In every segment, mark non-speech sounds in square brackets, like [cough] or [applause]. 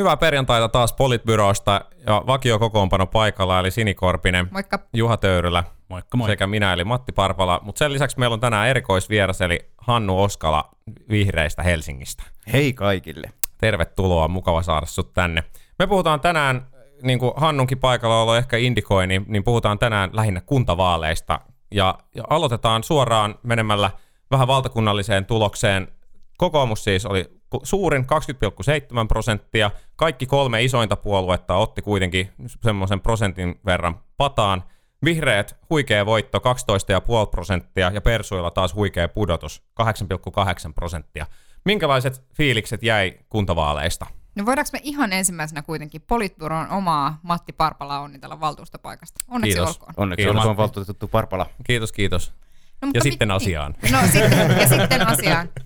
Hyvää perjantaita taas Politbyrosta ja vakiokokoonpano paikalla eli Sini Korpinen, Moikka. Juha Töyrylä Moikka moi. sekä minä eli Matti Parpala. Mutta sen lisäksi meillä on tänään erikoisvieras eli Hannu Oskala Vihreistä Helsingistä. Hei kaikille. Tervetuloa, mukava saada sut tänne. Me puhutaan tänään, niin kuin Hannunkin paikalla olo ehkä indikoi, niin, niin puhutaan tänään lähinnä kuntavaaleista. Ja, ja aloitetaan suoraan menemällä vähän valtakunnalliseen tulokseen. Kokoomus siis oli suurin 20,7 prosenttia. Kaikki kolme isointa puoluetta otti kuitenkin semmoisen prosentin verran pataan. Vihreät huikea voitto 12,5 prosenttia ja Persuilla taas huikea pudotus 8,8 prosenttia. Minkälaiset fiilikset jäi kuntavaaleista? No voidaanko me ihan ensimmäisenä kuitenkin Politbyron omaa Matti Parpalaa onnitella valtuustopaikasta? Onneksi Kiitos. olkoon. Onneksi Kiitos. olkoon valtuutettu Parpala. Kiitos, kiitos. No, Ja mi- sitten asiaan. No sitten, ja sitten asiaan. [laughs]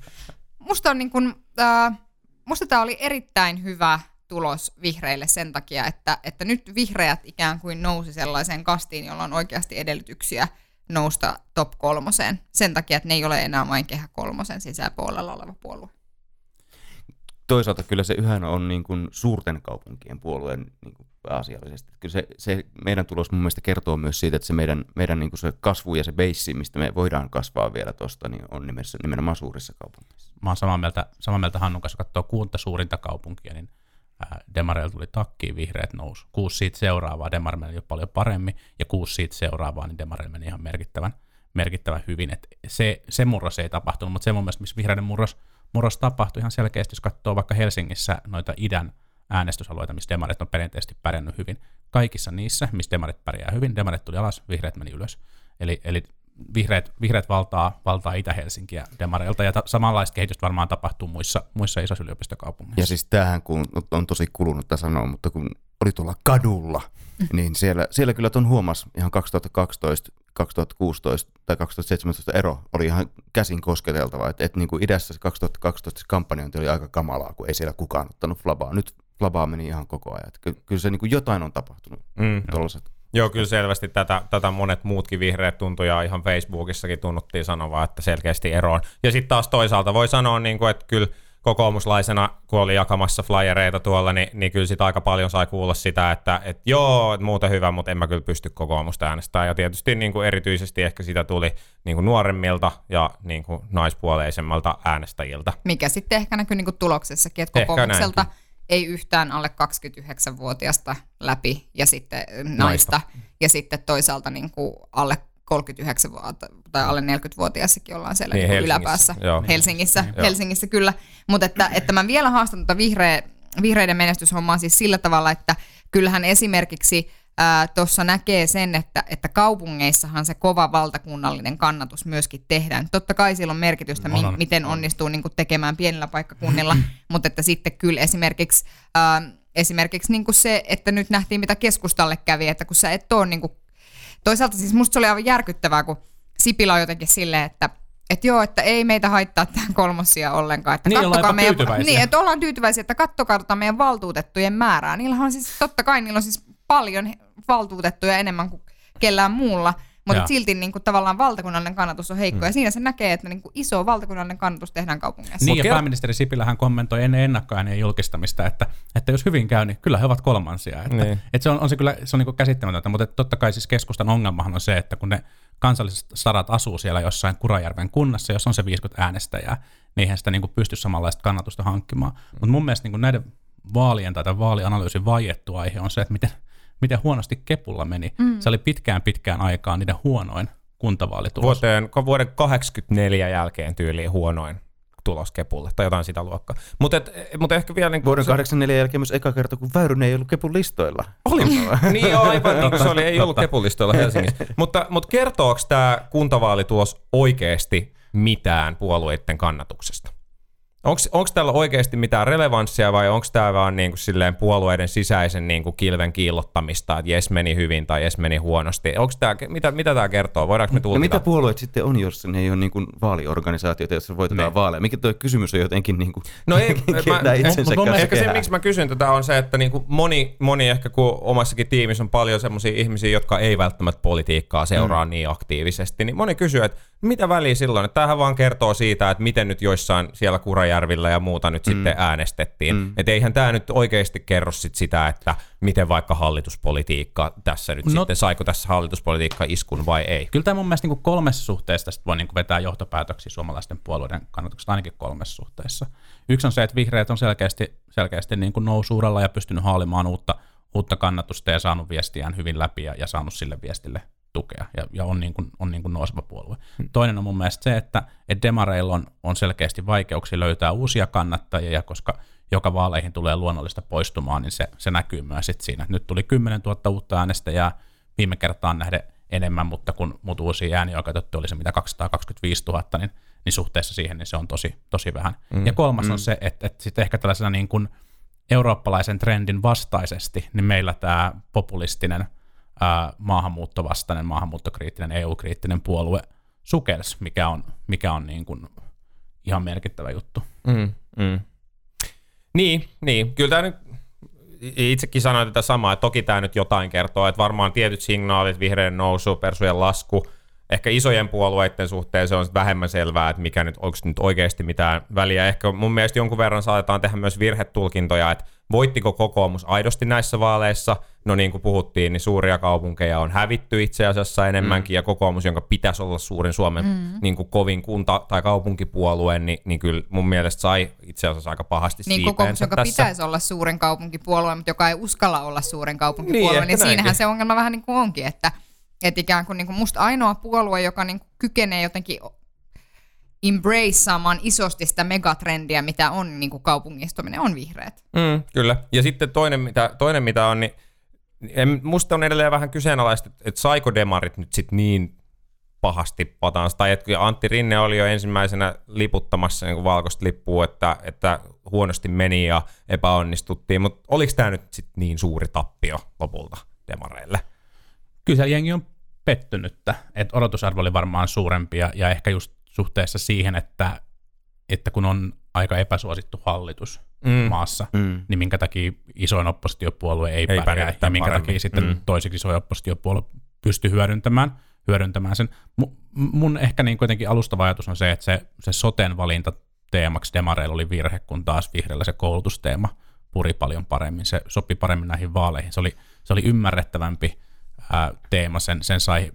Musta, on niin kuin, äh, musta tämä oli erittäin hyvä tulos vihreille sen takia, että, että nyt vihreät ikään kuin nousi sellaiseen kastiin, jolla on oikeasti edellytyksiä nousta top kolmoseen. Sen takia, että ne ei ole enää vain kehä kolmosen sisäpuolella oleva puolue. Toisaalta kyllä se yhä on niin kuin suurten kaupunkien puolueen niin kuin asiallisesti. Kyllä se, se, meidän tulos mun mielestä kertoo myös siitä, että se meidän, meidän niin kuin se kasvu ja se beissi, mistä me voidaan kasvaa vielä tuosta, niin on nimessä, nimenomaan suurissa kaupungeissa. Mä oon samaa mieltä, samaa mieltä Hannun kanssa, katsoo kuunta suurinta kaupunkia, niin Demareilla tuli takkiin, vihreät nousu. Kuusi siitä seuraavaa, Demar meni jo paljon paremmin, ja kuusi siitä seuraavaa, niin Demareilla meni ihan merkittävän, merkittävän hyvin. Et se, se murros ei tapahtunut, mutta se mun mielestä, missä vihreiden murros, murros tapahtui ihan selkeästi, jos katsoo vaikka Helsingissä noita idän äänestysalueita, missä demarit on perinteisesti pärjännyt hyvin. Kaikissa niissä, missä demarit pärjää hyvin, demarit tuli alas, vihreät meni ylös. Eli, eli vihreät, vihreät valtaa, valtaa Itä-Helsinkiä demareilta, ja ta- samanlaista kehitystä varmaan tapahtuu muissa, muissa isoissa yliopistokaupungeissa. Ja siis tämähän kun on tosi kulunutta sanoa, mutta kun oli tuolla kadulla, [laughs] niin siellä, siellä kyllä tuon huomas ihan 2012, 2016 tai 2017 ero oli ihan käsin kosketeltava. Että et niin kuin idässä se 2012 se kampanjointi oli aika kamalaa, kun ei siellä kukaan ottanut flabaa. Nyt flabaa meni ihan koko ajan. Et ky- kyllä se niin kuin jotain on tapahtunut. Mm. Tuollaiset. Joo, kyllä selvästi tätä, tätä monet muutkin vihreät tuntui ja ihan Facebookissakin tunnuttiin sanoa, että selkeästi eroon. Ja sitten taas toisaalta voi sanoa, niin kuin, että kyllä kokoomuslaisena, kun oli jakamassa flyereita tuolla, niin, niin kyllä sitä aika paljon sai kuulla sitä, että, että joo, että muuten hyvä, mutta en mä kyllä pysty kokoomusta äänestämään. Ja tietysti niin kuin erityisesti ehkä sitä tuli niin kuin nuoremmilta ja niin kuin naispuoleisemmalta äänestäjiltä. Mikä sitten ehkä näkyy niin tuloksessakin, että kokoomukselta ei yhtään alle 29-vuotiasta läpi ja sitten naista. Ja sitten toisaalta niin kuin alle 39 vuotta tai alle 40-vuotiaassakin ollaan siellä Niin, niin, Helsingissä, yläpäässä. joo. Helsingissä, Joo. Helsingissä kyllä. Mutta että, että mä vielä haastan tuota vihreä, vihreiden menestyshommaa siis sillä tavalla, että kyllähän esimerkiksi tuossa näkee sen, että, että kaupungeissahan se kova valtakunnallinen kannatus myöskin tehdään. Totta kai sillä on merkitystä, mi- on, miten onnistuu niin kuin tekemään pienillä paikkakunnilla, [clears throat] mutta että sitten kyllä esimerkiksi, ää, esimerkiksi niin kuin se, että nyt nähtiin mitä keskustalle kävi, että kun sä et ole niin kuin, toisaalta siis musta se oli aivan järkyttävää, kun Sipilä on jotenkin silleen, että että joo, että ei meitä haittaa tämän kolmosia ollenkaan. Että Niin, ollaan meidän, tyytyväisiä. niin, että ollaan tyytyväisiä, että kattokaa tota meidän valtuutettujen määrää. Niillähän on siis, totta kai niillä on siis paljon valtuutettuja enemmän kuin kellään muulla, mutta silti niin kuin, tavallaan valtakunnallinen kannatus on heikko. Mm. Ja siinä se näkee, että niin kuin, iso valtakunnallinen kannatus tehdään kaupungeissa. Niin, Mut ja kerro- pääministeri Sipilähän kommentoi ennen ennakkoäänien julkistamista, että, että jos hyvin käy, niin kyllä he ovat kolmansia. Että, Niin. että se on, on se kyllä se on niin käsittämätöntä, mutta että totta kai siis keskustan ongelmahan on se, että kun ne kansalliset sarat asuu siellä jossain Kurajärven kunnassa, jos on se 50 äänestäjää, niin eihän sitä niin kuin pysty samanlaista kannatusta hankkimaan. Mutta mun mielestä niin kuin näiden vaalien tai tämän vaalianalyysin vaiettu aihe on se, että miten, miten huonosti Kepulla meni. Mm. Se oli pitkään pitkään aikaan niiden huonoin kuntavaalitulos. Vuoteen, vuoden 84 jälkeen tyyliin huonoin tulos Kepulle tai jotain sitä luokkaa. Mutta mut ehkä vielä... Niin Vuoden 84 jälkeen myös eka kerta, kun Väyrynen ei ollut kepun listoilla. Oli. niin joo, aivan niin kuin se oli, ei ollut kepulistoilla Helsingissä. [laughs] mutta, mutta kertooko tämä kuntavaalitulos oikeasti mitään puolueiden kannatuksesta? Onko tällä oikeasti mitään relevanssia vai onko tämä vaan niinku silleen puolueiden sisäisen niinku kilven kiillottamista, että jes meni hyvin tai jes meni huonosti? Onks tää, mitä, mitä tämä kertoo? Voidaanko me No tulkita? mitä puolueet sitten on, jos ne ei ole niin kuin vaaliorganisaatioita, joissa voitetaan Niin. vaaleja? Mikä tuo kysymys on jotenkin niin kuin No ei, [laughs] mä- itsensä mun kanssa Ehkä se, miksi mä kysyn tätä, on se, että niinku moni, moni ehkä kun omassakin tiimissä on paljon semmoisia ihmisiä, jotka ei välttämättä politiikkaa seuraa mm. niin aktiivisesti, niin moni kysyy, että Mitä väliä silloin? Että tämähän vaan kertoo siitä, että miten nyt joissain siellä Kurajärvillä ja muuta nyt mm. sitten äänestettiin. Mm. Että eihän tämä nyt oikeasti kerro sit sitä, että miten vaikka hallituspolitiikka tässä nyt no, sitten, saiko tässä hallituspolitiikka iskun vai ei. Kyllä tämä mun mielestä niin kolmessa suhteessa tästä voi niin vetää johtopäätöksiä suomalaisten puolueiden kannatuksesta ainakin kolmessa suhteessa. Yksi on se, että vihreät on selkeästi, selkeästi niin kuin nousuuralla ja pystynyt haalimaan uutta, uutta kannatusta ja saanut viestiään hyvin läpi ja, ja saanut sille viestille tukea ja, ja on, niin kuin, on niin kuin nouseva puolue. Hmm. Toinen on mun mielestä se, että, että demareilla on, on selkeästi vaikeuksia löytää uusia kannattajia, koska joka vaaleihin tulee luonnollista poistumaan, niin se, se näkyy myös sit siinä. Nyt tuli 10 000 uutta äänestäjää viime kertaan nähden enemmän, mutta kun mut uusia ääniä katsottu oli se mitä 225 000, niin, niin suhteessa siihen niin se on tosi, tosi vähän. Mm, ja kolmas mm. on se, että, että sitten ehkä tällaisena niin kuin eurooppalaisen trendin vastaisesti, niin meillä tämä populistinen – maahanmuuttovastainen, maahanmuuttokriittinen, EU-kriittinen puolue sukels, mikä on, mikä on niin kuin ihan merkittävä juttu. Mm, mm. Niin, niin. Kyllä tämä nyt, itsekin sanoin tätä samaa, että toki tämä nyt jotain kertoo, että varmaan tietyt signaalit, vihreän nousu, persujen lasku, ehkä isojen puolueiden suhteen se on vähemmän selvää, että mikä nyt, onko nyt oikeasti mitään väliä. Ehkä mun mielestä jonkun verran saatetaan tehdä myös virhetulkintoja, että voittiko kokoomus aidosti näissä vaaleissa. No niin kuin puhuttiin, niin suuria kaupunkeja on hävitty itse asiassa enemmänkin, mm. ja kokoomus, jonka pitäisi olla suurin Suomen mm. niin kuin kovin kunta- tai kaupunkipuolue, niin, niin kyllä mun mielestä sai itse asiassa aika pahasti Niin kokoomus, joka tässä. pitäisi olla suurin kaupunkipuolue, mutta joka ei uskalla olla suurin kaupunkipuolue, niin, niin siinähän se ongelma vähän niin kuin onkin, että että ikään kuin, niin kuin musta ainoa puolue, joka niin kuin kykenee jotenkin embraceaamaan isosti sitä megatrendiä, mitä on niin kuin kaupungistuminen, on vihreät. Mm, kyllä. Ja sitten toinen, mitä, toinen, mitä on, niin en, musta on edelleen vähän kyseenalaista, että, että saiko demarit nyt sitten niin pahasti patansa. Tai että Antti Rinne oli jo ensimmäisenä liputtamassa niin valkoista lippua, että, että huonosti meni ja epäonnistuttiin, mutta oliko tämä nyt sitten niin suuri tappio lopulta demareille? Kyllä jengi on pettynyttä, että odotusarvo oli varmaan suurempi ja, ja ehkä just suhteessa siihen, että, että kun on aika epäsuosittu hallitus mm. maassa, mm. niin minkä takia isoin oppositiopuolue ei, ei pärjää, pärjää ja minkä paremmin. takia sitten mm. toiseksi isoin oppositiopuolue pystyy hyödyntämään, hyödyntämään sen. Mun ehkä niin kuitenkin alustava ajatus on se, että se, se soten valinta teemaksi demareilla oli virhe, kun taas vihreällä se koulutusteema puri paljon paremmin. Se sopi paremmin näihin vaaleihin. Se oli, se oli ymmärrettävämpi ää, teema, sen, sen sai,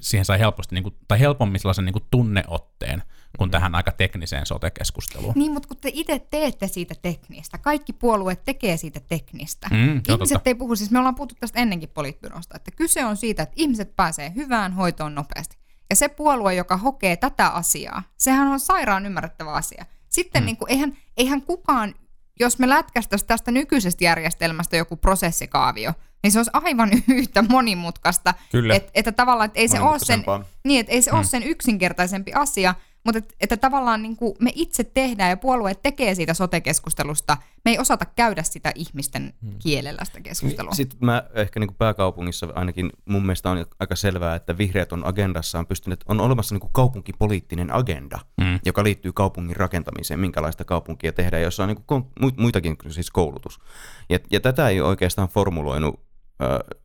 siihen sai helposti, niin kuin, tai helpommin sellaisen niin kuin tunneotteen kuin mm. tähän aika tekniseen sote-keskusteluun. Niin, mutta kun te itse teette siitä teknistä, kaikki puolueet tekee siitä teknistä. Mm, ihmiset ei puhu, siis me ollaan puhuttu tästä ennenkin poliitbyrosta, että kyse on siitä, että ihmiset pääsee hyvään hoitoon nopeasti. Ja se puolue, joka hokee tätä asiaa, sehän on sairaan ymmärrettävä asia. Sitten mm. niin kuin, eihän, eihän kukaan, jos me lätkästäisiin tästä nykyisestä järjestelmästä joku prosessikaavio, niin se olisi aivan [laughs] yhtä monimutkaista. Kyllä. Et, että tavallaan, että ei se ole sen, niin, että ei se hmm. ole sen yksinkertaisempi asia, mutta että, että tavallaan niin kuin me itse tehdään ja puolueet tekee siitä sote-keskustelusta, me ei osata käydä sitä ihmisten hmm. kielellä sitä keskustelua. Niin, Sitten mä ehkä niin kuin pääkaupungissa ainakin mun mielestä on aika selvää, että vihreät on agendassaan pystynyt, on olemassa niin kuin kaupunkipoliittinen agenda, hmm. joka liittyy kaupungin rakentamiseen, minkälaista kaupunkia tehdään, jossa on niin kuin muitakin siis koulutus. Ja, ja tätä ei oikeastaan formuloinut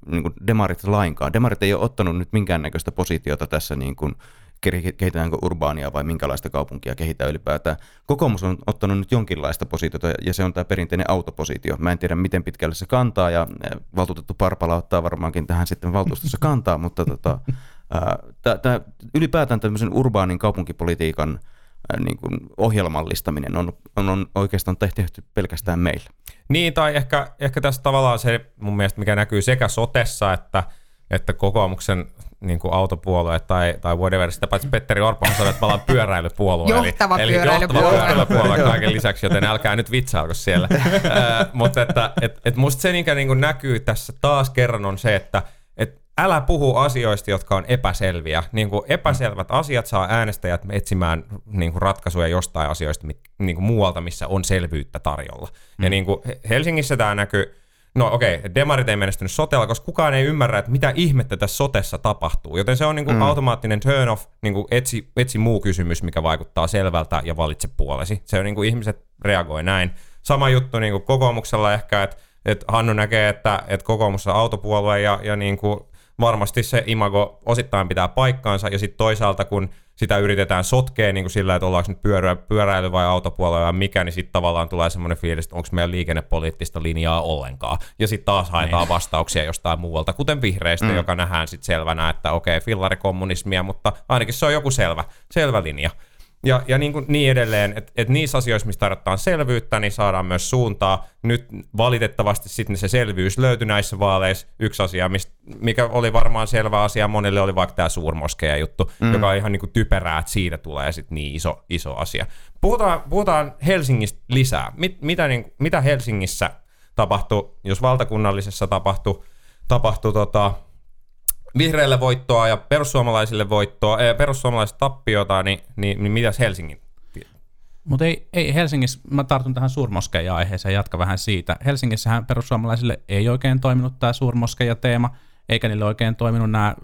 niin kuin demarit lainkaan. Demarit ei ole ottanut nyt minkäännäköistä positiota tässä, niin kuin, kehitetäänkö urbaania vai minkälaista kaupunkia kehitään ylipäätään. Kokoomus on ottanut nyt jonkinlaista positiota ja se on tämä perinteinen autopositio. Mä en tiedä miten pitkälle se kantaa ja valtuutettu Parpala ottaa varmaankin tähän sitten valtuustossa kantaa, mutta tota, ää, ylipäätään tämmöisen urbaanin kaupunkipolitiikan niin kuin ohjelmallistaminen on, on, on oikeastaan tehty pelkästään meillä. Niin, tai ehkä, ehkä tässä tavallaan se mun mielestä, mikä näkyy sekä sotessa että, että kokoomuksen niin kuin autopuolue tai, tai whatever. Sitä paitsi Petteri Orpohan sanoi, että me ollaan pyöräilypuolue. Johtava eli, pyöräilypuolue. Eli johtava pyöräilypuolue kaiken lisäksi, joten älkää nyt vitsailko siellä. [laughs] uh, mutta että et, et musta se, mikä niin kuin näkyy tässä taas kerran on se, että et älä puhu asioista, jotka on epäselviä. Niin kuin epäselvät asiat saa äänestäjät etsimään niin kuin ratkaisuja jostain asioista niin kuin muualta, missä on selvyyttä tarjolla. Mm. Ja niin kuin Helsingissä tämä näkyy, no okei, okay, demarit ei menestynyt sotella, koska kukaan ei ymmärrä, että mitä ihmettä tässä sotessa tapahtuu. Joten se on niin kuin mm. automaattinen turn off, niin kuin etsi, etsi muu kysymys, mikä vaikuttaa selvältä ja valitse puolesi. Se on niin kuin ihmiset reagoi näin. Sama juttu niin kuin kokoomuksella ehkä, että, että Hannu näkee, että, että kokoomus on autopuolue ja, ja niin kuin varmasti se imago osittain pitää paikkaansa, ja sitten toisaalta kun sitä yritetään sotkea niin kuin sillä, että ollaanko nyt pyörä, pyöräily vai autopuolella vai mikä, niin sitten tavallaan tulee semmoinen fiilis, että onko meidän liikennepoliittista linjaa ollenkaan. Ja sitten taas haetaan niin. vastauksia jostain muualta, kuten vihreistä, mm. joka nähdään sitten selvänä, että okei, okay, fillarikommunismia, mutta ainakin se on joku selvä, selvä linja. Ja, ja niin, kuin niin edelleen, että et niissä asioissa, missä tarvitaan selvyyttä, niin saadaan myös suuntaa. Nyt valitettavasti sitten se selvyys löytyi näissä vaaleissa. Yksi asia, mistä, mikä oli varmaan selvä asia monille, oli vaikka tämä suurmoskeja juttu, mm. joka on ihan niin kuin typerää, että siitä tulee sitten niin iso, iso asia. Puhutaan, puhutaan Helsingistä lisää. Mit, mitä, niin, mitä Helsingissä tapahtui, jos valtakunnallisessa tapahtui, tapahtui tota, vihreille voittoa ja perussuomalaisille voittoa, ja perussuomalaiset tappiota, niin, niin, niin mitäs Helsingin? Mutta ei, ei Helsingissä, mä tartun tähän suurmoskeja aiheeseen ja jatka vähän siitä. Helsingissähän perussuomalaisille ei oikein toiminut tämä suurmoskeja teema, eikä niille oikein toiminut nämä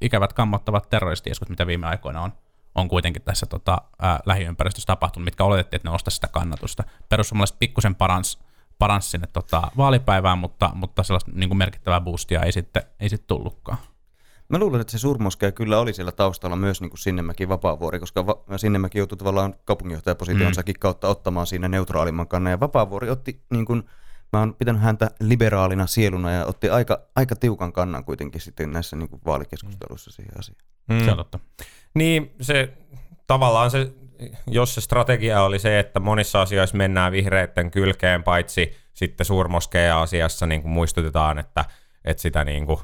ikävät kammottavat terroristieskut, mitä viime aikoina on, on kuitenkin tässä tota, ää, lähiympäristössä tapahtunut, mitkä oletettiin, että ne ostaisi sitä kannatusta. Perussuomalaiset pikkusen parans, parans sinne tota, vaalipäivään, mutta, mutta sellaista niin merkittävää boostia ei sitten, ei sitten tullutkaan. Mä luulen, että se suurmoskea kyllä oli siellä taustalla myös niin kuin Sinnemäki Vapaavuori, koska va- Sinnemäki joutui tavallaan kaupunginjohtajapositionsakin mm. kautta ottamaan siinä neutraalimman kannan. Ja Vapaavuori otti, niin kuin, mä oon pitänyt häntä liberaalina sieluna ja otti aika, aika tiukan kannan kuitenkin sitten näissä niin kuin vaalikeskusteluissa mm. siihen asiaan. Mm. Se on totta. Niin, se tavallaan se, jos se strategia oli se, että monissa asioissa mennään vihreiden kylkeen, paitsi sitten suurmoskeja asiassa niin kuin muistutetaan, että, että sitä niin kuin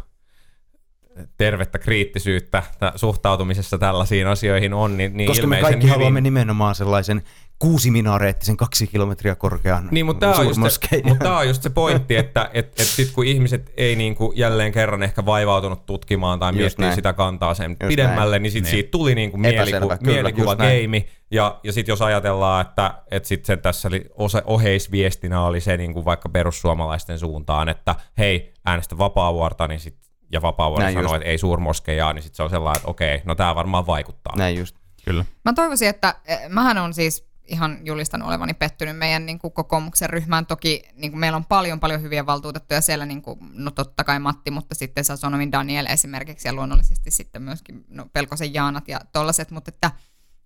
tervettä kriittisyyttä suhtautumisessa tällaisiin asioihin on, niin, niin Koska me kaikki hyvin... haluamme nimenomaan sellaisen kuusi minareettisen kaksi kilometriä korkean Niin, mutta tämä on, just se, mutta tämä on just se pointti, että et, et sit kun ihmiset ei niinku jälleen kerran ehkä vaivautunut tutkimaan tai miettiä sitä kantaa sen just pidemmälle, näin. niin sitten niin. siitä tuli niinku mieliku, mielikuva geimi. Ja, ja sitten jos ajatellaan, että, että sit se tässä oli ose, oheisviestinä oli se niinku vaikka perussuomalaisten suuntaan, että hei, äänestä vapaavuorta, niin sitten ja Vapaavuori sanoo, että ei suurmoskejaa, niin sitten se on sellainen, että okei, no tämä varmaan vaikuttaa. Näin just. Kyllä. Mä toivoisin, että eh, mähän on siis ihan julistan olevani pettynyt meidän niin kuin kokoomuksen ryhmään. Toki niin kuin meillä on paljon paljon hyviä valtuutettuja siellä, niin kuin, no totta kai Matti, mutta sitten Sasonomin Daniel esimerkiksi ja luonnollisesti sitten myöskin no, Pelkosen Jaanat ja tollaset, mutta että,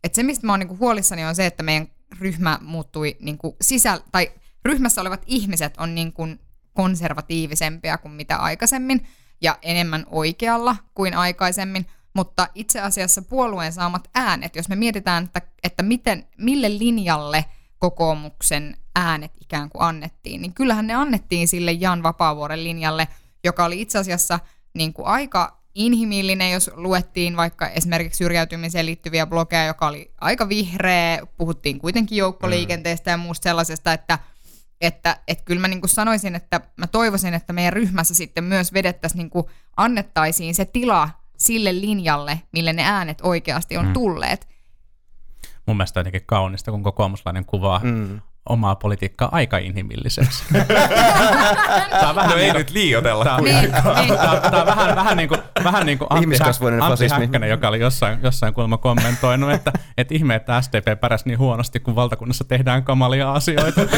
että se mistä mä oon niin kuin huolissani on se, että meidän ryhmä muuttui niin kuin sisäl- tai ryhmässä olevat ihmiset on niin kuin konservatiivisempia kuin mitä aikaisemmin ja enemmän oikealla kuin aikaisemmin, mutta itse asiassa puolueen saamat äänet, jos me mietitään, että, että miten, mille linjalle kokoomuksen äänet ikään kuin annettiin, niin kyllähän ne annettiin sille Jan Vapaavuoren linjalle, joka oli itse asiassa niin kuin aika inhimillinen, jos luettiin vaikka esimerkiksi syrjäytymiseen liittyviä blogeja, joka oli aika vihreä, puhuttiin kuitenkin joukkoliikenteestä ja muusta sellaisesta, että – että et kyllä mä niin sanoisin, että mä toivoisin, että meidän ryhmässä sitten myös vedettäisiin, niin annettaisiin se tila sille linjalle, mille ne äänet oikeasti on mm. tulleet. Mun mielestä on jotenkin kaunista, kun kokoomuslainen kuvaa mm omaa politiikkaa aika inhimilliseksi. [laughs] tämä on vähän no ei niin, nyt liioitella tämä, niin, niin. tämä, tämä on vähän, vähän niin kuin, vähän niin kuin Antti, Antti Häkkänen, joka oli jossain, jossain kuulemma kommentoinut, että, että ihme, että SDP pärjäsi niin huonosti, kun valtakunnassa tehdään kamalia asioita. [laughs]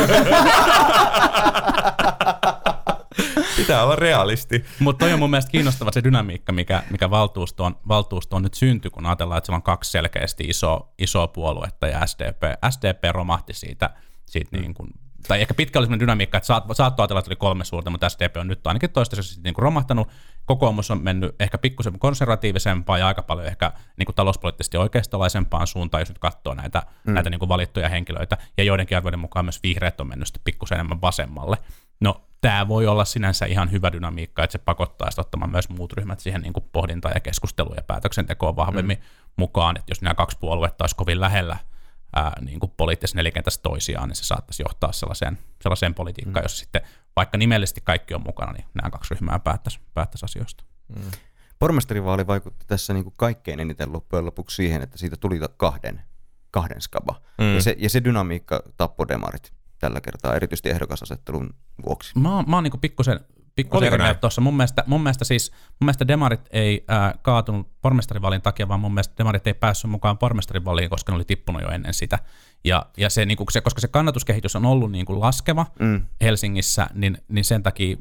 Pitää olla realisti. Mutta toi on mun mielestä kiinnostava se dynamiikka, mikä, mikä valtuustoon, valtuustoon nyt syntyi, kun ajatellaan, että siellä on kaksi selkeästi iso, isoa puoluetta ja SDP. SDP romahti siitä – siitä mm. niin kuin, tai ehkä pitkä oli dynamiikka, että saat, saattoi ajatella, että oli kolme suurta, mutta SDP on nyt ainakin toistaiseksi niin kuin romahtanut. Kokoomus on mennyt ehkä pikkusen konservatiivisempaan ja aika paljon ehkä niin kuin talouspoliittisesti oikeistolaisempaan suuntaan, jos nyt katsoo näitä, mm. näitä niin kuin valittuja henkilöitä. Ja joidenkin arvioiden mukaan myös vihreät on mennyt sitten pikkusen enemmän vasemmalle. No, tämä voi olla sinänsä ihan hyvä dynamiikka, että se pakottaa ottamaan myös muut ryhmät siihen niin kuin pohdintaan ja keskusteluun ja päätöksentekoon vahvemmin mm. mukaan, että jos nämä kaksi puoluetta olisi kovin lähellä – ää, niin kuin poliittisessa nelikentässä toisiaan, niin se saattaisi johtaa sellaiseen, sellaiseen politiikkaan, mm. jossa sitten vaikka nimellisesti kaikki on mukana, niin nämä kaksi ryhmää päättäisi, päättäisi asioista. Mm. Pormestarivaali vaikutti tässä niin kuin kaikkein eniten loppujen lopuksi siihen, että siitä tuli kahden, kahden skaba. Mm. Ja, se, ja se dynamiikka tappoi demarit tällä kertaa, erityisesti ehdokasasettelun vuoksi. Mä, oon, mä oon niin pikkusen pikkusen eri tuossa. Mun mielestä, mun mielestä siis, mun mielestä demarit ei ää, kaatunut pormestarivaliin takia, vaan mun mielestä demarit ei päässyt mukaan pormestarivaliin, koska ne oli tippunut jo ennen sitä. Ja, ja se, niin kuin se, koska se kannatuskehitys on ollut niin kuin laskeva mm. Helsingissä, niin, niin sen takia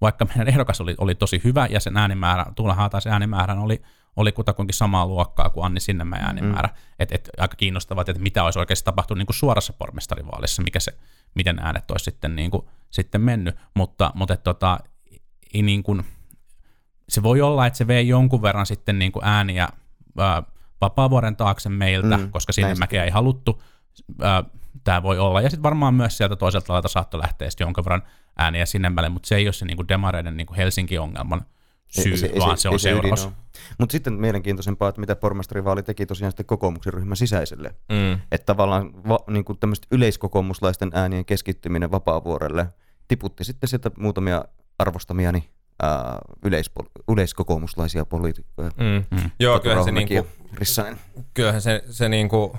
vaikka meidän ehdokas oli, oli tosi hyvä ja sen äänimäärä, Tuula Haataisen äänimäärä oli, oli kutakuinkin samaa luokkaa kuin Anni Sinnemäen äänimäärä. Mm. Et, et, aika kiinnostavat, että mitä olisi oikeasti tapahtunut niin kuin suorassa pormestarivaalissa, mikä se, miten äänet olisi sitten, niin kuin, sitten mennyt. Mutta, mutta et, tota, ei niin kuin, se voi olla, että se vei jonkun verran sitten niin kuin ääniä ää, vapaavuoren taakse meiltä, mm, koska sinne mäkeä ei haluttu. Tämä voi olla. Ja sitten varmaan myös sieltä toiselta laita saattoi lähteä jonkun verran ääniä sinne mälle, mutta se ei ole se niin kuin demareiden niin kuin Helsinki-ongelman syy, ei, vaan se, se on se seuraus. Mutta sitten mielenkiintoisempaa, että mitä pormestarivaali teki tosiaan sitten kokoomuksen ryhmän sisäiselle. Mm. Että tavallaan va, niin kuin yleiskokoomuslaisten äänien keskittyminen vapaavuorelle tiputti sitten sieltä muutamia arvostamiani ää, yleispo- yleiskokoomuslaisia poliitikkoja. Mm. Mm. Joo, kyllähän se, niinku, kyllähän se, se niinku,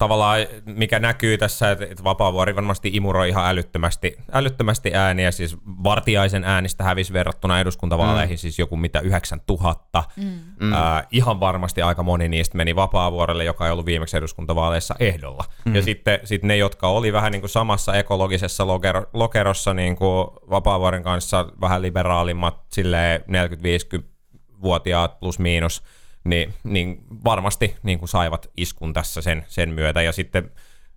tavallaan, mikä näkyy tässä, että, Vapaavuori varmasti imuroi ihan älyttömästi, älyttömästi ääniä, siis Vartiaisen äänistä hävisi verrattuna eduskuntavaaleihin mm. siis joku mitä 9000. Mm. Äh, ihan varmasti aika moni niistä meni Vapaavuorelle, joka ei ollut viimeksi eduskuntavaaleissa ehdolla. Mm. Ja sitten sit ne, jotka oli vähän niin kuin samassa ekologisessa lokero, lokerossa niin kuin Vapaavuoren kanssa, vähän liberaalimmat, silleen 40-50-vuotiaat plus miinus, niin, niin varmasti niin kuin saivat iskun tässä sen, sen myötä. Ja sitten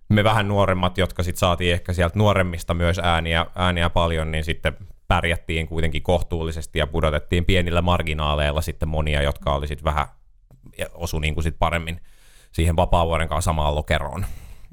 me vähän nuoremmat, jotka sitten saatiin ehkä sieltä nuoremmista myös ääniä, ääniä paljon, niin sitten pärjättiin kuitenkin kohtuullisesti ja pudotettiin pienillä marginaaleilla sitten monia, jotka oli sitten vähän, osu niin kuin sit paremmin siihen vapaavuoden kanssa samaan lokeroon.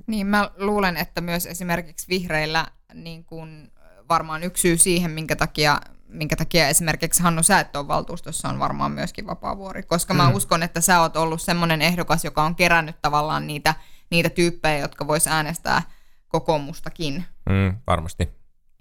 Niin, mä luulen, että myös esimerkiksi vihreillä niin kuin varmaan yksi syy siihen, minkä takia minkä takia esimerkiksi Hannu sä et ole valtuustossa, on varmaan myöskin Vapaavuori, koska mä mm. uskon, että sä oot ollut semmoinen ehdokas, joka on kerännyt tavallaan niitä, niitä tyyppejä, jotka vois äänestää kokoomustakin. Mm, varmasti.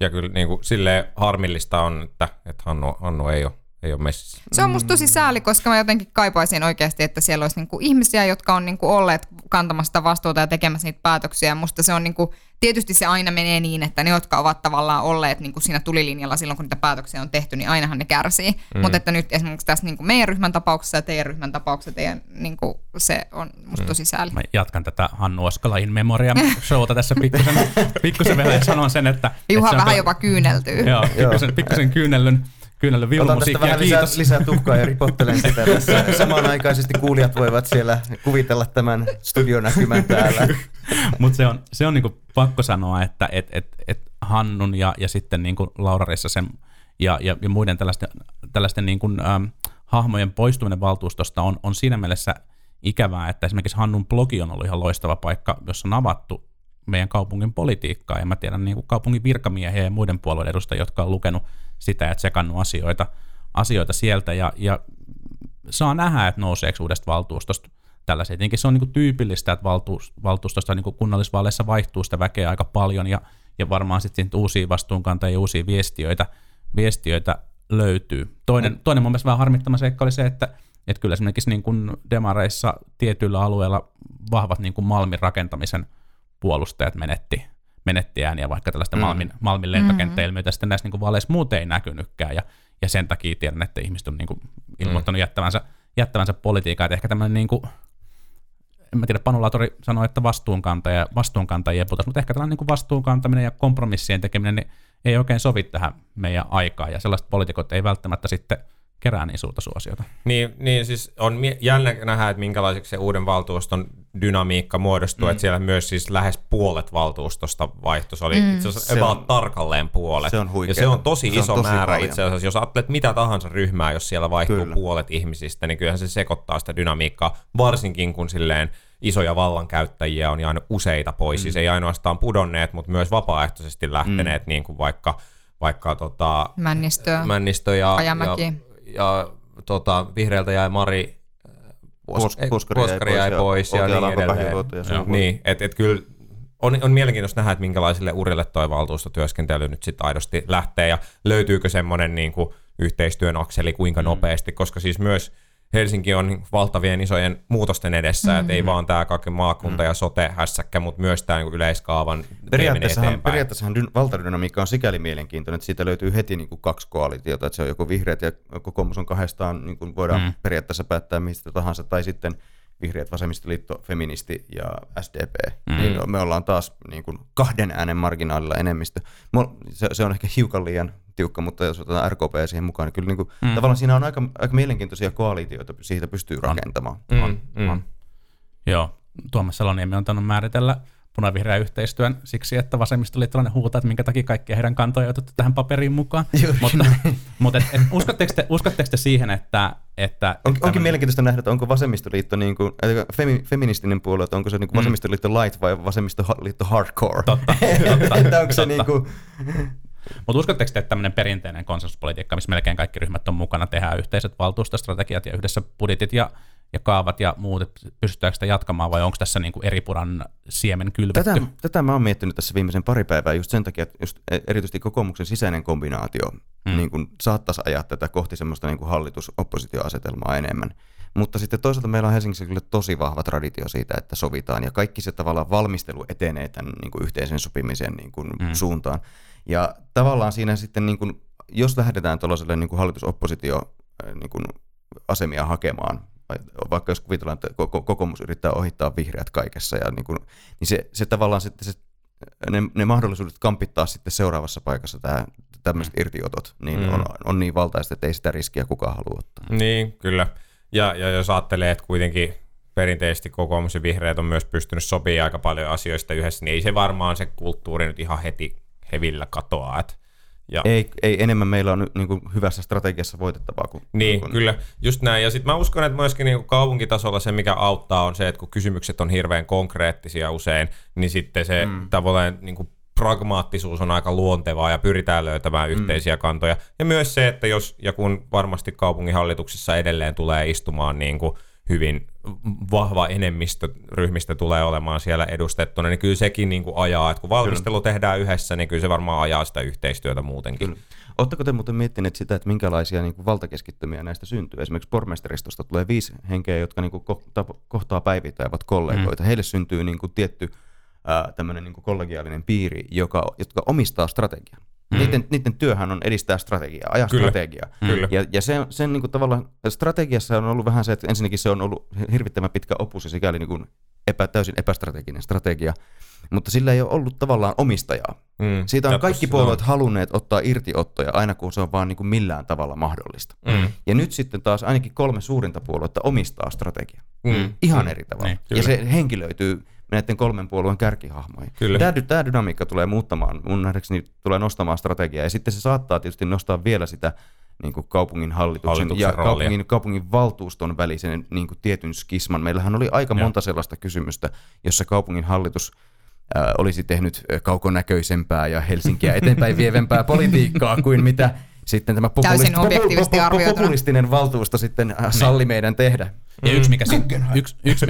Ja kyllä niin kuin, silleen harmillista on, että, että Hannu, Hannu ei ole ei ole messissä. Se on musta tosi sääli, koska mä jotenkin kaipaisin oikeasti, että siellä olisi niinku ihmisiä, jotka on niinku olleet kantamassa vastuuta ja tekemässä niitä päätöksiä. Musta se on niinku, tietysti se aina menee niin, että ne, jotka ovat tavallaan olleet niinku siinä tulilinjalla silloin, kun niitä päätöksiä on tehty, niin ainahan ne kärsii. Mm. Mutta että nyt esimerkiksi tässä niinku meidän ryhmän tapauksessa ja teidän ryhmän tapauksessa teidän, niinku, se on musta mm. tosi sääli. Mä jatkan tätä Hannu Oskalain memoria showta tässä pikkusen, pikkusen vielä ja sanon sen, että... Juha että vähän jopa kyyneltyy. Joo, pikkusen, pikkusen kyynellyn kyynällä viulumusiikkia. Vähän lisää, lisää tuhkaa ja ripottelen sitä tässä. [laughs] Samanaikaisesti kuulijat voivat siellä kuvitella tämän studionäkymän täällä. [laughs] Mutta se on, se on niinku pakko sanoa, että et, et, et Hannun ja, ja sitten niinku Laura Rissasen ja, ja, ja muiden tällaisten, tällaisten niinku, ähm, hahmojen poistuminen valtuustosta on, on siinä mielessä ikävää, että esimerkiksi Hannun blogi on ollut ihan loistava paikka, jossa on avattu meidän kaupungin politiikkaa. Ja mä tiedän niin kuin kaupungin virkamiehiä ja muiden puolueiden edustajia, jotka on lukenut sitä ja tsekannut asioita, asioita sieltä. Ja, ja saa nähdä, että nouseeko uudesta valtuustosta tällaisia. Tietenkin se on niin kuin tyypillistä, että valtuus, valtuustosta niin kuin kunnallisvaaleissa vaihtuu sitä väkeä aika paljon ja, ja varmaan sitten uusia vastuunkantajia ja uusia viestiöitä, viestiöitä löytyy. Toinen, mm. toinen mun mielestä vähän harmittama seikka oli se, että, että kyllä esimerkiksi niin kuin demareissa tietyillä alueilla vahvat niin kuin Malmin rakentamisen – puolustajat menetti, menetti ääniä, vaikka tällaista mm. Malmin, Malmin lentokenttäilmiötä mm-hmm. sitten näissä niin vaaleissa muuten ei näkynytkään, ja, ja sen takia tiedän, että ihmiset on niin kuin ilmoittanut mm. jättävänsä, jättävänsä politiikkaa, että ehkä tämmöinen niin kuin, en mä tiedä, Panu Latori sanoi, että vastuunkantaja, vastuunkantajia puhutaan, mutta ehkä tällainen niin vastuunkantaminen ja kompromissien tekeminen niin ei oikein sovi tähän meidän aikaan, ja sellaiset poliitikot ei välttämättä sitten kerää niin suurta suosiota. Niin, niin siis on jännä nähdä, että minkälaiseksi se uuden valtuuston dynamiikka muodostuu, mm. että siellä myös siis lähes puolet valtuustosta vaihtui. Se oli mm. itse asiassa se on, tarkalleen puolet. Se on huikea. Ja se on tosi se iso on tosi määrä paljon. itse asiassa. Jos ajattelet mitä tahansa ryhmää, jos siellä vaihtuu Kyllä. puolet ihmisistä, niin kyllähän se sekoittaa sitä dynamiikkaa, varsinkin kun silleen isoja vallankäyttäjiä on jäänyt useita pois. Mm. Siis ei ainoastaan pudonneet, mutta myös vapaaehtoisesti lähteneet, mm. niin kuin vaikka, vaikka tota, Männistö, Männistö ja, ja, ja tota, vihreältä jäi Mari Puskari, jäi pois, ja, ja niin edelleen. Ja niin, että et kyllä on, on mielenkiintoista nähdä, että minkälaisille urille tuo valtuustotyöskentely nyt sitten aidosti lähtee ja löytyykö semmoinen niin kuin, yhteistyön akseli kuinka mm. nopeasti, koska siis myös Helsinki on valtavien isojen muutosten edessä, mm-hmm. että ei vaan tämä kaikki maakunta ja sote-hässäkkä, mutta myös tämä niin yleiskaavan periaatteessahan, periaatteessahan dy- valtadynamiikka on sikäli mielenkiintoinen, että siitä löytyy heti niin kuin kaksi koalitiota, että se on joko vihreät ja kokoomus on kahdestaan, niin kuin voidaan mm. periaatteessa päättää mistä tahansa, tai sitten vihreät, vasemmistoliitto, feministi ja SDP, mm. niin me ollaan taas niin kuin kahden äänen marginaalilla enemmistö. Se, se on ehkä hiukan liian tiukka, mutta jos otetaan RKP siihen mukaan, niin kyllä niin kuin, mm. tavallaan siinä on aika, aika mielenkiintoisia koalitioita, siitä pystyy rakentamaan. Mm, mm. Joo, Tuomas Saloniemi on tainnut määritellä punavihreän yhteistyön siksi, että vasemmistoliittolainen huutaa, että minkä takia kaikkia heidän kantoja on otettu tähän paperiin mukaan. Juuri mutta mutta et, et, uskotteko, te, uskotteko te siihen, että... että On, onkin tämmönen- mielenkiintoista nähdä, että onko vasemmistoliitto niin kuin, femi, feministinen puolue, että onko se niin kuin vasemmistoliitto light vai vasemmistoliitto hardcore. Totta, [laughs] totta, että onko se totta. niin kuin, Mutta uskotteko te, että tämmöinen perinteinen konsensuspolitiikka, missä melkein kaikki ryhmät on mukana, tehdään yhteiset valtuustostrategiat ja yhdessä budjetit ja, ja kaavat ja muut, että pystytäänkö sitä jatkamaan vai onko tässä niinku eri puran siemen kylvetty? Tätä, tätä mä oon miettinyt tässä viimeisen pari päivää just sen takia, että just erityisesti kokoomuksen sisäinen kombinaatio mm. niin kuin saattaisi ajaa tätä kohti semmoista niin kuin hallitus-oppositioasetelmaa enemmän. Mutta sitten toisaalta meillä on Helsingissä kyllä tosi vahva traditio siitä, että sovitaan ja kaikki se tavallaan valmistelu etenee tämän niin kuin yhteisen sopimisen niin kuin mm. suuntaan. Ja tavallaan siinä sitten, niin kuin, jos lähdetään tuollaiselle niin kuin hallitus-oppositio niin kuin asemia hakemaan, vaikka jos kuvitellaan, että koko- kokoomus yrittää ohittaa vihreät kaikessa, ja niin, kuin, niin se, se tavallaan sitten se, ne, ne mahdollisuudet kampittaa sitten seuraavassa paikassa tämä, tämmöiset irtiotot, niin Mm. on, on niin valtaista, että ei sitä riskiä kukaan halua ottaa. Niin, kyllä. Ja, ja jos ajattelee, että kuitenkin perinteisesti kokoomus ja vihreät on myös pystynyt sopimaan aika paljon asioista yhdessä, niin ei se varmaan se kulttuuri nyt ihan heti hevillä katoa. Et, ja, Ei, ei enemmän meillä on niin kuin hyvässä strategiassa voitettavaa kuin... Niin, kuin, kyllä, just näin. Ja sitten mä uskon, että myöskin niin kaupunkitasolla se, mikä auttaa, on se, että kun kysymykset on hirveän konkreettisia usein, niin sitten se mm. tavallaan niin kuin pragmaattisuus on aika luontevaa ja pyritään löytämään yhteisiä kantoja. Ja myös se, että jos ja kun varmasti kaupunginhallituksissa edelleen tulee istumaan niin kuin hyvin vahva enemmistö ryhmistä tulee olemaan siellä edustettuna, niin kyllä sekin niin kuin ajaa, että kun valmistelu tehdään yhdessä, niin kyllä se varmaan ajaa sitä yhteistyötä muutenkin. Kyllä. Oletteko te muuten miettineet sitä, että minkälaisia niin kuin valtakeskittymiä näistä syntyy? Esimerkiksi pormestaristosta tulee viisi henkeä, jotka niin kuin kohtaa, kohtaa päivittäin ovat kollegoita. Mm. Heille syntyy niin kuin tietty ää, tämmöinen niin kuin kollegiaalinen piiri, joka, jotka omistaa strategian. Mm. Niiden, niiden työhän on edistää strategiaa, ajaa Kyllä. strategiaa. Kyllä. Ja, ja sen, sen niin kuin tavallaan strategiassa on ollut vähän se, että ensinnäkin se on ollut hirvittävän pitkä opus ja sikäli niin kuin epä, täysin epästrateginen strategia, mutta sillä ei ole ollut tavallaan omistajaa. Mm. Siitä on Jatkossa kaikki puolueet halunneet ottaa irtiottoja aina kun se on vaan niin kuin millään tavalla mahdollista. Mm. Ja nyt sitten taas ainakin kolme suurinta puoluetta omistaa strategiaa. Mm. Ihan eri tavalla. Niin, ja se henkilöityy näiden kolmen puolueen kärkihahmoihin. Kyllä. Tämä, tämä dynamiikka tulee muuttamaan, mun nähdäkseni tulee nostamaan strategiaa. Ja sitten se saattaa tietysti nostaa vielä sitä niin kuin kaupungin hallituksen, Hallituksen ja roolia. kaupungin, kaupungin valtuuston välisen niin kuin tietyn skisman. Meillähän oli aika monta sellaista kysymystä, jossa kaupungin hallitus äh, olisi tehnyt kaukonäköisempää ja Helsinkiä eteenpäin vievempää politiikkaa kuin mitä sitten tämä Täysin populisti- objektiivisesti popu- popu- arvioituna. populistinen valtuusto sitten äh, salli meidän tehdä. Ja yksi, mikä si- yksi, yksi,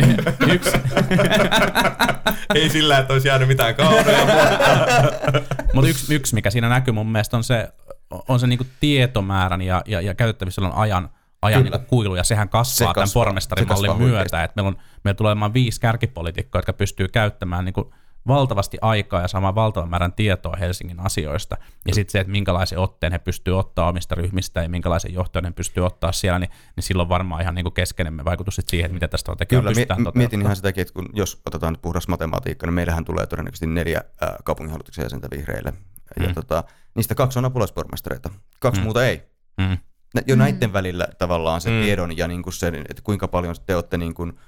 yksi, [laughs] Ei sillä, että olisi jäänyt mitään kaunoja. [laughs] Mutta yksi, yksi, mikä siinä näkyy mun mielestä on se, on se niinku tietomäärän ja, ja, ja käytettävissä on ajan, ajan Kyllä. niinku kuilu, ja sehän kasvaa Se tämän kasvaa. Se pormestarimallin myötä. huikeasti. Et meillä, on, meillä tulee olemaan viisi kärkipolitiikkoa, jotka pystyy käyttämään niinku valtavasti aikaa ja saamaan valtavan määrän tietoa Helsingin asioista. Ja sitten se, että minkälaisen otteen he pystyy ottaa omista ryhmistä ja minkälaisen johtajan he pystyy ottaa siellä, niin, niin silloin varmaan ihan niinku keskeinen vaikutus sit siihen, että miten tästä strategiaa Kyllä, pystytään mi- mietin ihan sitäkin, että kun, jos otetaan nyt puhdas matematiikka, niin meillähän tulee todennäköisesti neljä ää, kaupunginhallituksen jäsentä vihreille. Ja Mm. tota, niistä kaksi on apulaispormestareita, kaksi Mm. muuta ei. Mm. Jo näiden välillä tavallaan se Mm. tiedon ja niin kuin se, että kuinka paljon te olette niin kuin, äh,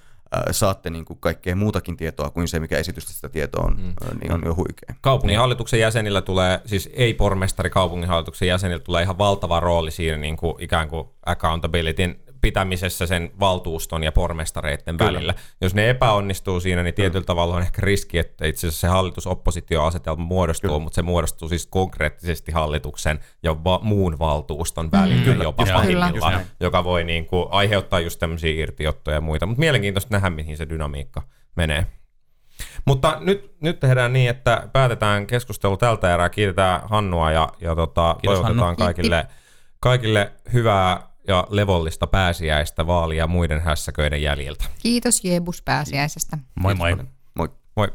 saatte niin kuin kaikkea muutakin tietoa kuin se, mikä esitystä sitä tietoa on, mm. niin on jo huikea. Kaupunginhallituksen jäsenillä tulee, siis ei pormestari kaupunginhallituksen jäsenillä tulee ihan valtava rooli siinä niin kuin ikään kuin accountabilityn pitämisessä sen valtuuston ja pormestareiden Kyllä. välillä. Jos ne epäonnistuu siinä, niin tietyllä tavalla on ehkä riski, että itse asiassa se hallitus-oppositio-asetelma muodostuu, Kyllä. mutta se muodostuu siis konkreettisesti hallituksen ja va- muun valtuuston välillä Kyllä, jopa pahimmillaan, näin. joka voi niin kuin aiheuttaa just tämmöisiä irtiottoja ja muita. Mutta mielenkiintoista nähdä, mihin se dynamiikka menee. Mutta nyt, nyt tehdään niin, että päätetään keskustelu tältä erää. Kiitetään Hannua ja, ja tota, Kiitos, toivotetaan Hannu. kaikille, kaikille hyvää ja levollista pääsiäistä vaalia muiden hässäköiden jäljiltä. Kiitos Jebus pääsiäisestä. Moi moi. Moi. Moi.